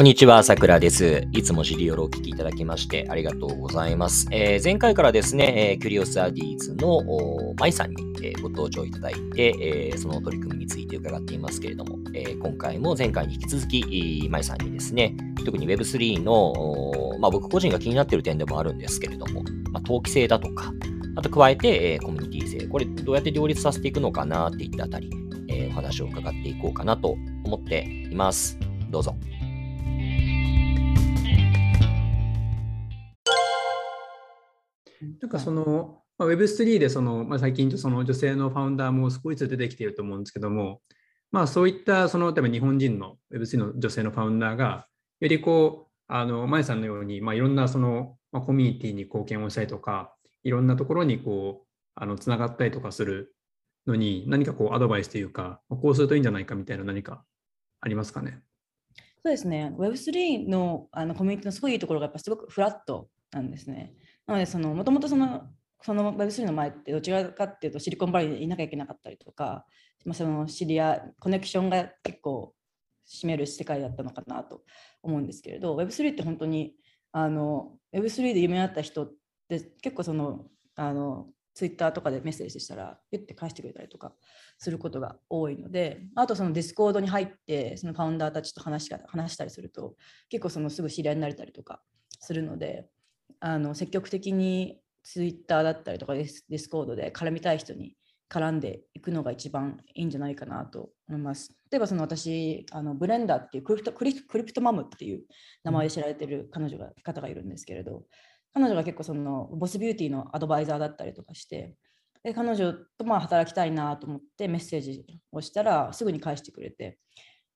こんにちは、さくらです。いつもシリオロをお聞きいただきましてありがとうございます。えー、前回からですね、えー、キュリオスアディーズのマイさんに、えー、ご登場いただいて、え、その取り組みについて伺っていますけれども、え、今回も前回に引き続き、マイさんにですね、特に Web3 の、まあ、僕個人が気になっている点でもあるんですけれども、まあ、投機性だとか、あと加えて、え、コミュニティ性、これどうやって両立させていくのかなっていったあたり、え、お話を伺っていこうかなと思っています。どうぞ。なんかその、まあ、Web3 でその、まあ、最近その女性のファウンダーも少しずつ出てきていると思うんですけども、まあ、そういったその例えば日本人の Web3 の女性のファウンダーがよりこうあの前さんのように、まあ、いろんなその、まあ、コミュニティに貢献をしたりとかいろんなところにこうあのつながったりとかするのに何かこうアドバイスというかこうするといいんじゃないかみたいな何かありますかね？そうですね。Web3 のあのコミュニティのすごいいいところがやっぱすごくフラットなんですね。なので、その、もともとその、その Web3 の前ってどちらかっていうとシリコンバレーにいなきゃいけなかったりとか、まあ、その知り合い、コネクションが結構占める世界だったのかなと思うんですけれど、Web3 って本当にあの Web3 で有名になった人って結構その、あの、ツイッターとかでメッセージしたら、言って返してくれたりとかすることが多いので、あとそのディスコードに入って、その founder たちと話し話したりすると、結構そのすぐ知り合いになれたりとかするので、あの積極的にツイッターだったりとかディスコードで絡みたい人に絡んでいくのが一番いいんじゃないかなと思います。例えばその私、あの Brenda っていう crypto クリ crypto mom っていう名前で知られてる彼女が方がいるんですけれど、彼女が結構そのボスビューティーのアドバイザーだったりとかして、で彼女とまあ働きたいなと思ってメッセージをしたらすぐに返してくれて、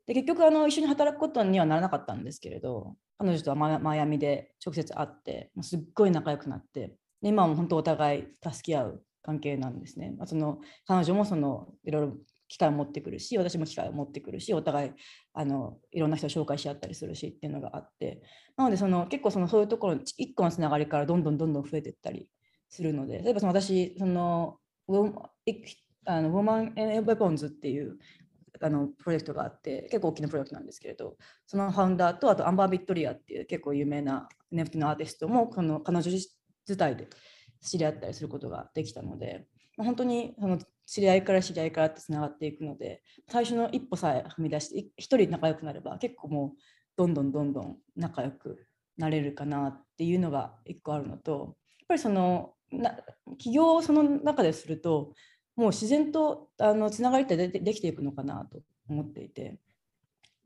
で結局あの一緒に働くことにはならなかったんですけれど、彼女とはマイアミで直接会って、すっごい仲良くなって、で今も本当お互い助け合う関係なんですね。まあ、その彼女もそのいろいろ機会を持ってくるし、私も機会を持ってくるし、お互いあのいろんな人を紹介し合ったりするしっていうのがあって、なのでその結構そのそういうところ、一個のつながりからどんどんどんどん増えていったりするので、例えばその私、そのあのウォーマン・エブ・ポンズっていうあのプロジェクトがあって結構大きなプロジェクトなんですけれどそのファウンダーとあとアンバー・ビクトリアっていう結構有名な NFT のアーティストもこの彼女自体で知り合ったりすることができたので本当にその知り合いから知り合いからってつながっていくので最初の一歩さえ踏み出して一人仲良くなれば結構もうどんどんどんどん仲良くなれるかなっていうのが一個あるのとやっぱりそのな起業をその中でするともう自然とあのつながりってでできていくのかなと思っていて、やっ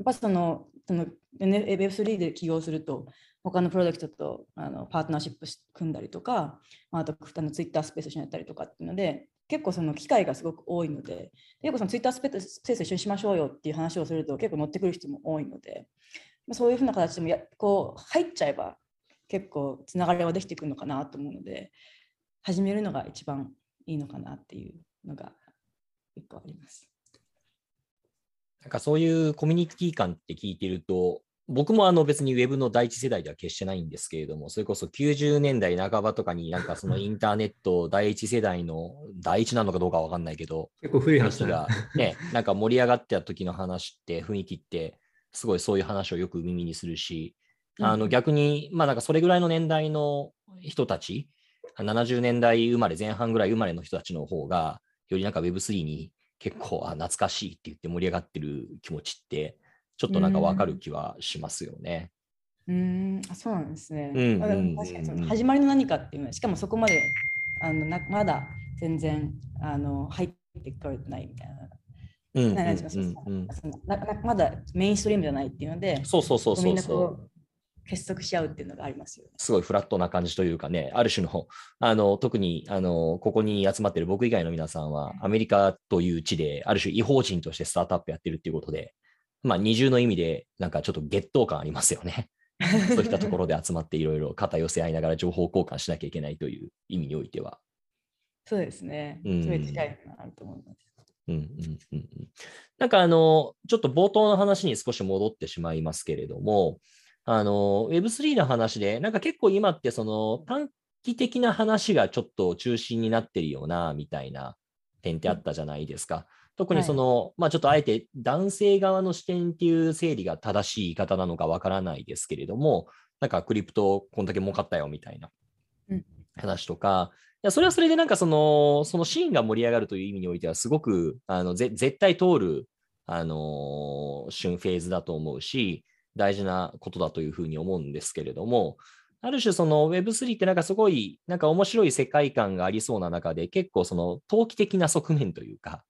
ぱそのその Web3 で起業すると、他のプロジェクトとあのパートナーシップ組んだりとか、まああとあのツイッタースペース一緒にやったりとかっていうので、結構その機会がすごく多いので、結構そのツイッタースペース一緒にしましょうよっていう話をすると結構乗ってくる人も多いので、そういうふうな形でもやこう入っちゃえば結構つながりはできてくるのかなと思うので、始めるのが一番いいのかなっていうのが一個あります。なんかそういうコミュニティ感って聞いてると、僕もあの別にウェブの第一世代では決してないんですけれども、それこそ90年代半ばとかになんかそのインターネット第一世代の第一なのかどうかわかんないけど、結構古い話がね、なんか盛り上がってた時の話って雰囲気ってすごいそういう話をよく耳にするし、あの逆に、まあなんかそれぐらいの年代の人たち、70年代生まれ、前半ぐらい生まれの人たちの方が、よりなんか Web3 に結構あ懐かしいって言って盛り上がってる気持ちって、ちょっとなんかわかる気はしますよね。うんあそうなんですね。うん確かにその始まりの何かっていうのは、しかもそこまであのなまだ全然あの入ってこれてないみたいな。まだメインストリームじゃないっていうので、そうそうそうそうそう。結束し合うっていうのがありますよね。すごいフラットな感じというかね、ある種の、あの特にあのここに集まっている僕以外の皆さんは、アメリカという地で、ある種違法人としてスタートアップやってるっていうことで、まあ、二重の意味で、なんかちょっと月頭感ありますよね。そういったところで集まっていろいろ肩寄せ合いながら情報交換しなきゃいけないという意味においては。そうですね。すごい近いなと思います。うんうんうんうん、なんかあの、ちょっと冒頭の話に少し戻ってしまいますけれども、あの、Web3 の話で、なんか結構今ってその短期的な話がちょっと中心になってるよな、みたいな点ってあったじゃないですか。特にその、はい、まあちょっとあえて男性側の視点っていう整理が正しい言い方なのかわからないですけれども、なんかクリプトこんだけ儲かったよみたいな話とか、いやそれはそれでなんかその、そのシーンが盛り上がるという意味においては、すごくあのぜ絶対通る、あのー、旬フェーズだと思うし、大事なことだというふうに思うんですけれども、ある種その Web3 ってなんかすごいなんか面白い世界観がありそうな中で結構その投機的な側面というか、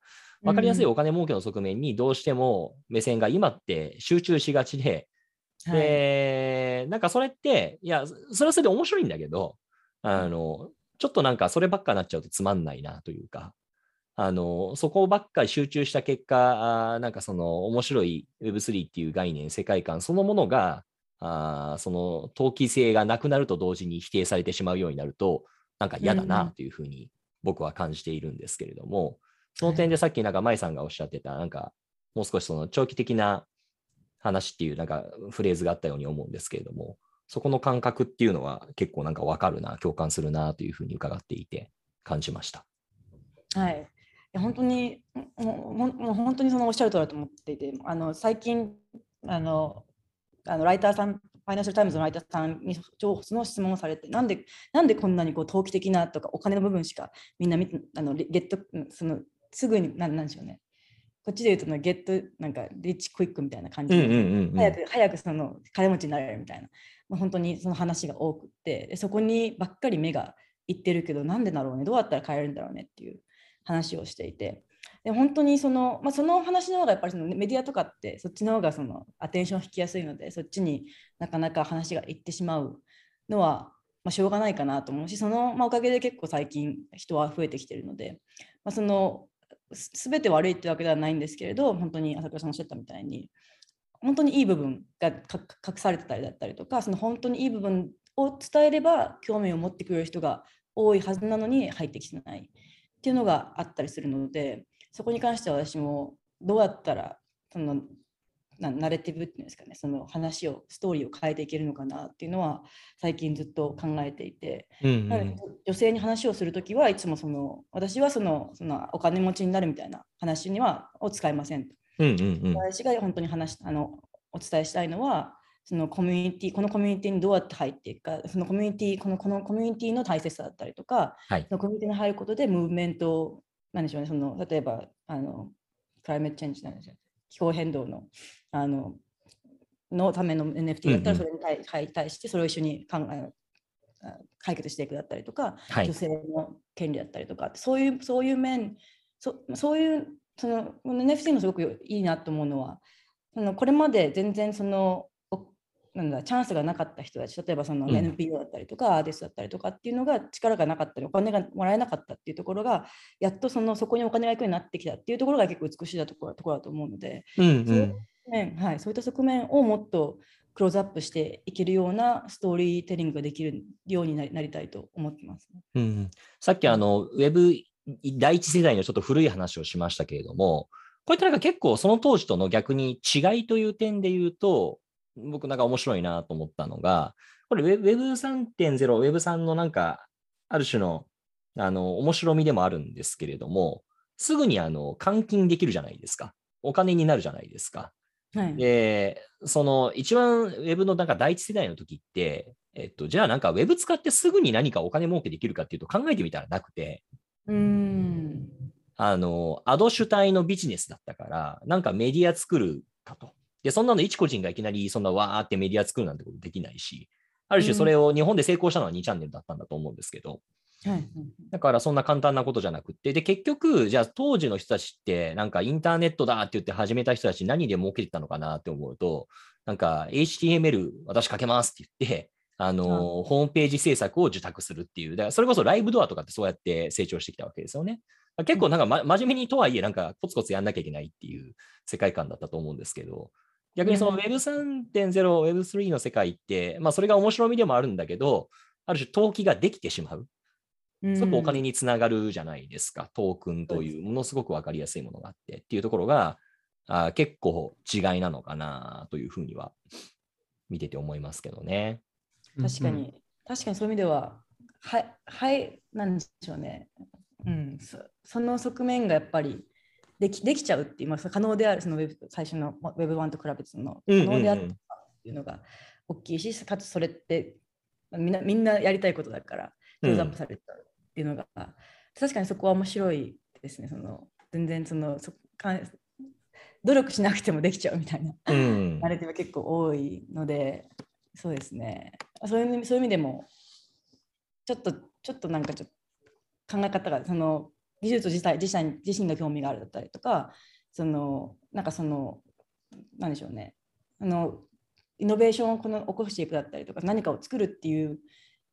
わかりやすいお金儲けの側面にどうしても目線が今って集中しがちで、で、なんかそれって、いや、それはそれで面白いんだけど、あの、ちょっとなんかそればっかになっちゃうとつまんないなというか、あの、そこばっかり集中した結果、あなんかその面白い Web3 っていう概念、世界観そのものが、あその投機性がなくなると同時に否定されてしまうようになると、なんか嫌だなというふうに僕は感じているんですけれども、その点でさっきなんか舞さんがおっしゃってた、なんかもう少しその長期的な話っていうなんかフレーズがあったように思うんですけれども、そこの感覚っていうのは結構なんかわかるな、共感するなというふうに伺っていて感じました。はい。本当に、もうもう本当にそのおっしゃる通りだと思っていて、あの最近あのあのライターさん、ファイナンシャルタイムズのライターさんにその質問をされて、なんでなんでこんなにこう投機的なとかお金の部分しかみんな見あのゲットそのすぐに、なんなんでしょうね。こっちで言うとの、ゲット、なんか、リッチクイックみたいな感じで、早く、早くその、金持ちになれるみたいな、まあ、本当にその話が多くてで、そこにばっかり目がいってるけど、なんでだろうね、どうやったら変えるんだろうね？っていう話をしていて、で本当にその、まあ、その話の方がやっぱりそのメディアとかってそっちの方がその attention を引きやすいのでそっちになかなか話がいってしまうのは、まあ、しょうがないかなと思うしその、まあ、おかげで結構最近人は増えてきてるので、まあ、その全て悪いってわけではないんですけれど本当に朝倉さんおっしゃったみたいに本当にいい部分が隠されてたりだったりとかその本当にいい部分を伝えれば興味を持ってくれる人が多いはずなのに入ってきてない。っていうのがあったりするのでそこに関しては私もどうやったらそのなナレティブっていうんですかねその話をストーリーを変えていけるのかなっていうのは最近ずっと考えていて、うんうん、女性に話をする時はいつもその私はそのそのお金持ちになるみたいな話にはを使いませんと。うんうんうん、私が本当に話あのお伝えしたいのはそのコミュニティこのコミュニティにどうやって入っていくかそのコミュニティこのこのコミュニティの大切さだったりとか、はい、そのコミュニティに入ることでムーブメントなんでしょうねその例えばあのクライメットチェンジなんですよ。気候変動のあののための NFT だったらそれに対,、はい、対してそれを一緒に考え解決していくだったりとか、はい、女性の権利だったりとかそういうそういう面そそういうその NFT もすごくいいなと思うのはそのこれまで全然そのなんだチャンスがなかった人たち例えばその NPO だったりとか、うん、アーティストだったりとかっていうのが力がなかったりお金がもらえなかったっていうところがやっとそのそこにお金が行くようになってきたっていうところが結構美しいところところだと思うので、うんうん、そういう面、はい、そういった側面をもっとクローズアップしていけるようなストーリーテリングができるようになりたいと思ってます、ね、うん、さっきあのウェブ第一世代のちょっと古い話をしましたけれどもこういったなんか結構その当時との逆に違いという点で言うと僕なんか面白いなと思ったのが、これ Web3.0、Web3 のなんか、ある種の、あの、面白みでもあるんですけれども、すぐにあの、換金できるじゃないですか。お金になるじゃないですか。はい、で、その一番 Web のなんか第一世代の時って、えっと、じゃあなんか Web 使ってすぐに何かお金儲けできるかっていうと考えてみたらなくて、うんあの、アド主体のビジネスだったから、なんかメディア作るかと。で、そんなの一個人がいきなりそんなわーってメディア作るなんてことできないし、ある種それを日本で成功したのは2チャンネルだったんだと思うんですけど、はい、だからそんな簡単なことじゃなくて、で、結局、じゃあ当時の人たちって、なんかインターネットだって言って始めた人たち何で儲けてたのかなって思うと、なんか HTML 私書けますって言って、あの、ホームページ制作を受託するっていう、だからそれこそライブドアとかってそうやって成長してきたわけですよね。結構なんか、ま、真面目にとはいえ、なんかコツコツやんなきゃいけないっていう世界観だったと思うんですけど、逆にその Web3.0、Web3 の世界って、まあそれが面白みでもあるんだけど、ある種投機ができてしまう。すごくお金につながるじゃないですか。トークンというものすごく分かりやすいものがあってっていうところがあ結構違いなのかなというふうには見てて思いますけどね。確かに、確かにそういう意味では、はい、はい、なんでしょうね。うん、そその側面がやっぱりできできちゃうっていう、まあ、その可能であるそのウェブ最初のまあ Web1 と比べてその可うんうんうん能であるっていうのが大きいし、かつそれってまあみんなみんなやりたいことだから、うんクローズアップされちゃうっていうのが、確かにそこは面白いですね。その全然そのそかん努力しなくてもできちゃうみたいなうんナレティ結構多いので、そうですね。そういう意味そういう意味でも、ちょっと、ちょっとなんかちょっと考え方が、その技術自体自身自身が興味があるだったりとか、その、なんかその、なんでしょうね。あの、イノベーションをこの起こしていくだったりとか、何かを作るっていう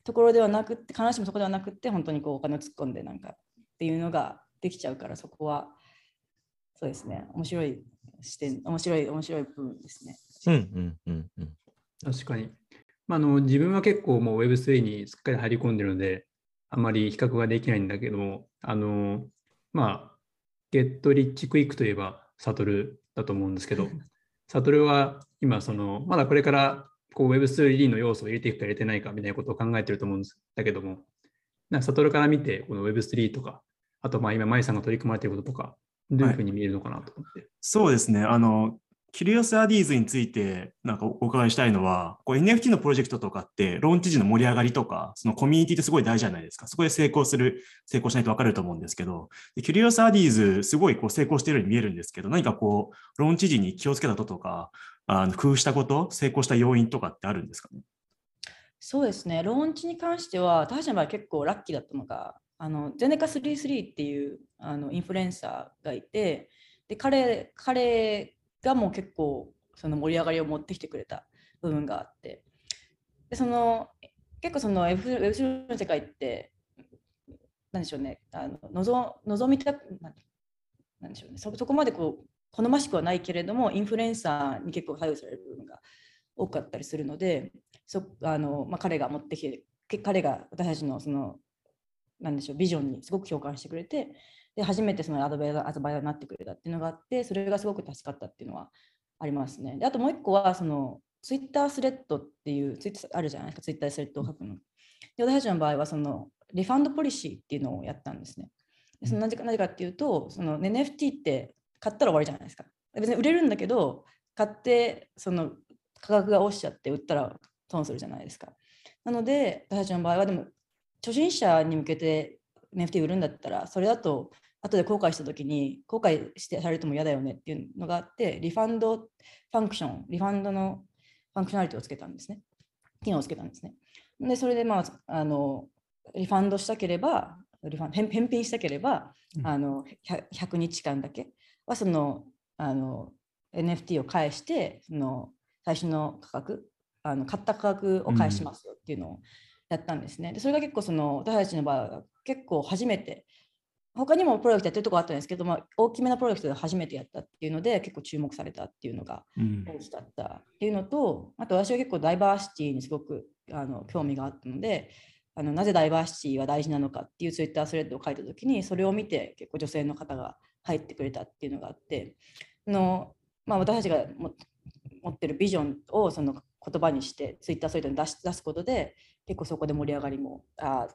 ところではなくって、必ずしもそこではなくって、本当にこうお金を突っ込んでなんかっていうのができちゃうから、そこは、そうですね。面白い視点、面白い、面白い部分ですね。うんうんうんうん確かに。まあ、あの自分は結構もう Web3 にすっかり入り込んでるので、あまり比較ができないんだけども、あの、まあ、ゲットリッチクイックといえば、サトルだと思うんですけど、サトルは今、その、まだこれからこう Web3 の要素を入れていくか入れてないかみたいなことを考えてると思うんですだけども、なんかサトルから見て、この Web3 とか、あとまあ今、マイさんが取り組まれていることとか、どういうふうに見えるのかなと思って。そうですね。あの、キュリオスアディーズについてなんかお伺いしたいのは、こう NFT のプロジェクトとかって、ローンチ時の盛り上がりとか、そのコミュニティってすごい大事じゃないですか。そこで成功する、成功しないと分かると思うんですけど、キュリオスアディーズ、すごいこう成功しているように見えるんですけど、何かこう、ローンチ時に気をつけたこととか、あの工夫したこと、成功した要因とかってあるんですかね？そうですね、ローンチに関しては、私の場合結構ラッキーだったのが、あのゼネカ33っていうあのインフルエンサーがいて、で彼彼がもう結構その盛り上がりを持ってきてくれた部分があって、でその結構その Web3 の世界って、なんでしょうね、あの望望みたくなんでしょうね。そ、こまでこう好ましくはないけれども、インフルエンサーに結構左右される部分が多かったりするので、そあのまあ、彼が持ってきて、彼が私たちのそのなんでしょうビジョンにすごく共感してくれて、で初めてそのアドバイザーアドバイザーになってくれたっていうのがあって、それがすごく助かったっていうのはありますね。であともう一個は、そのツイッタースレッドっていう、ツイッターあるじゃないですか、ツイッタースレッドを書くの。で私たちの場合は、そのリファンドポリシーっていうのをやったんですね。でそのなぜかなぜかっていうと、その NFT って買ったら終わりじゃないですか。別に売れるんだけど、買ってその価格が落ちちゃって売ったら損するじゃないですか。なので、私たちの場合はでも、初心者に向けて NFT 売るんだったら、それだと後で後悔したときに、後悔してされても嫌だよねっていうのがあって、 refund function、refund の functionality をつけたんですね。機能をつけたんですね。で、それで、まあ、あの refund したければ、 refun 返返品したければ、うんあの 100, 100日間だけはそのあの NFT を返して、その最初の価格、あの買った価格を返しますよっていうのをやったんですね。でそれが結構その私たちの場合は結構初めて、他にもプロジェクトやってるとこあったんですけど、まあ、大きめなプロジェクトで初めてやったっていうので結構注目されたっていうのがうん大きかったっていうのと、あと私は結構ダイバーシティにすごくあの興味があったので、あのなぜダイバーシティは大事なのかっていうツイッタースレッドを書いたときに、それを見て結構女性の方が入ってくれたっていうのがあって、あのまあ、私たちがも持ってるビジョンをその言葉にしてツイッタースレッドに出し出すことで、結構そこで盛り上がりもあ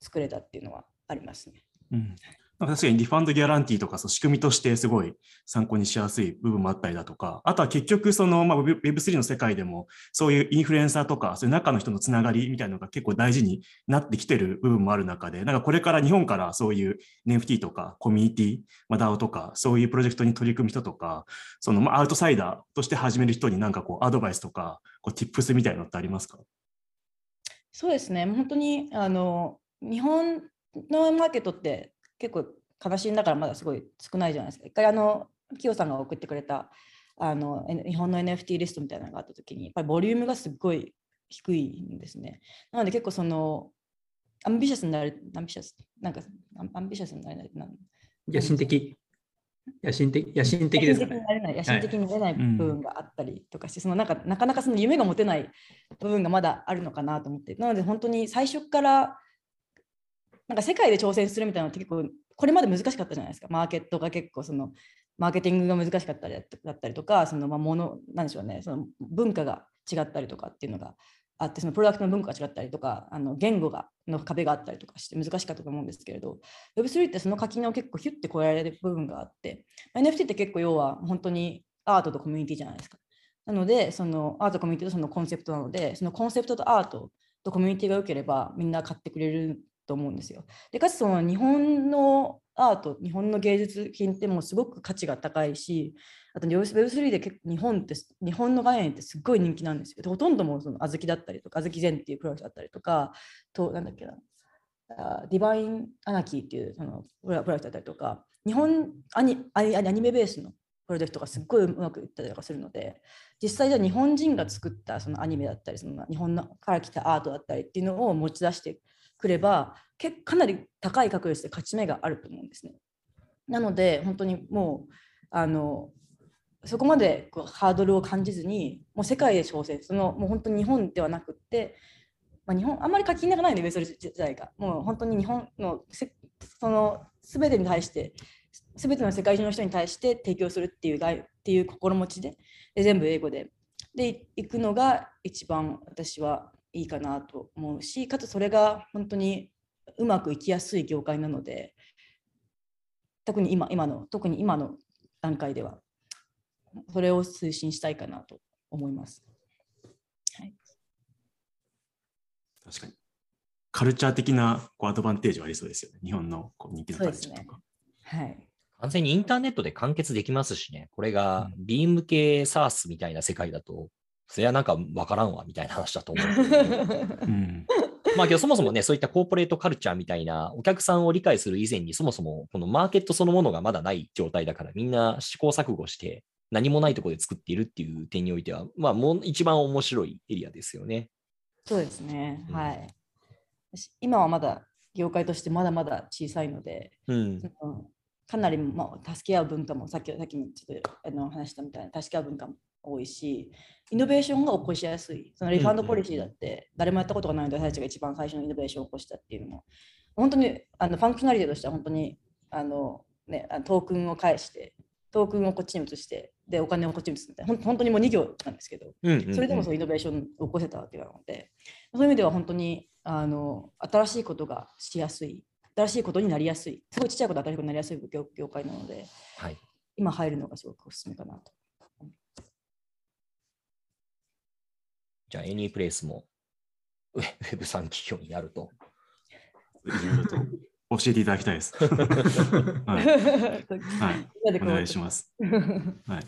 作れたっていうのはありますね。うん確かにリファンドギャランティーとかそう仕組みとしてすごい参考にしやすい部分もあったりだとか、あとは結局その、まあ、Web- Web3 の世界でもそういうインフルエンサーとかそういう中の人のつながりみたいなのが結構大事になってきてる部分もある中で、なんかこれから日本からそういう NFT とかコミュニティ、まあ、DAO とかそういうプロジェクトに取り組む人とか、そのまあアウトサイダーとして始める人になんかこうアドバイスとかこう Tips みたいなのってありますか？そうですね、本当にあの日本のマーケットって結構悲しいながらまだすごい少ないじゃないですか。一回あの、キヨさんが送ってくれたあのえ日本の NFT リストみたいなのがあったときに、やっぱりボリュームがすっごい低いんですね。なので結構その、 ambitious になる、 ambitious、なんか ambitious になれない。なん野心的。野心的野心的ですかね野心的に。なれない、野心的になれない部うん分があったりとかして、そのなんかなかなかその夢が持てない部分がまだあるのかなと思って、なので本当に最初からなんか世界で挑戦するみたいなのって結構これまで難しかったじゃないですか。マーケットが結構そのマーケティングが難しかったりだったりとか、そのまあものなんでしょうね、その文化が違ったりとかっていうのがあって、そのプロダクトの文化が違ったりとか、あの言語がの壁があったりとかして難しかったと思うんですけれど、Web3 ってその垣根を結構ヒュッて越えられる部分があって、NFT って結構要は本当にアートとコミュニティじゃないですか。なので、そのアートコミュニティとそのコンセプトなので、そのコンセプトとアートとコミュニティが良ければみんな買ってくれると思うんですよ。で、かつその日本のアート、日本の芸術品ってもうすごく価値が高いし、あと Web3 で結構日本って、日本の概念ってすごい人気なんですよ。でほとんどもその Azukiだったりとか、 Azuki禅っていうプロダクトだったりとか、と、なんだっけな、 Divine Anarchy っていうそのプロダクトだったりとか、日本アニアニアニメベースのプロジェクトがすっごいうまくいったりとかするので、実際じゃ日本人が作ったそのアニメだったり、その日本のから来たアートだったりっていうのを持ち出してくれば、結かなり高い確率で勝ち目があると思うんですね。なので、本当にもう、あの、そこまでこうハードルを感じずに、もう世界で挑戦、そのもう本当に日本ではなくって、まあ、日本、あんまり垣根がないので、別自体が。もう本当に日本のせその全てに対して、全ての世界中の人に対して提供するっていうがっていう心持ちでで、全部英語で。で、行くのが一番私はいいかなと思うし、かつそれが本当にうまくいきやすい業界なので、特に今今の、特に今の段階では、それを推進したいかなと思います。はい、確かに。カルチャー的なこうアドバンテージはありそうですよね。日本のこう人気のカルチャーとか。はい。完全にインターネットで完結できますしね。これがビーム系 SARS みたいな世界だと、それはなんかわからんわみたいな話だと思う。うん。まあけどそもそもね、そういったコーポレートカルチャーみたいなお客さんを理解する以前にそもそもこのマーケットそのものがまだない状態だからみんな試行錯誤して何もないところで作っているっていう点においては、まあもう一番面白いエリアですよね。そうですね。うんはい。私今はまだ業界としてまだまだ小さいので、うん。うんかなり、まあ、助け合う文化もさっきさっきもちょっとあの話したみたいな助け合う文化も多いし、イノベーションが起こしやすい。その refund policy だって誰もやったことがないので、私たちが一番最初のイノベーションを起こしたっていうのも、本当にあの functionality としては本当にあの、ね、トークンを返して、トークンをこっちに移して、で、お金をこっちに移すみたいな、本当にもう2行なんですけど、それでもそうイノベーションを起こせたわけなので、そういう意味では本当にあの新しいことがしやすい、新しいことになりやすい、すごいちっちゃいことが新しいことになりやすい業業界なので、はい。今入るのがすごくおすすめかなと。じゃあ、エニープレイスもウェ Web3 企業になると。いろいろと教えていただきたいです。はい。はい。お願いします。はい。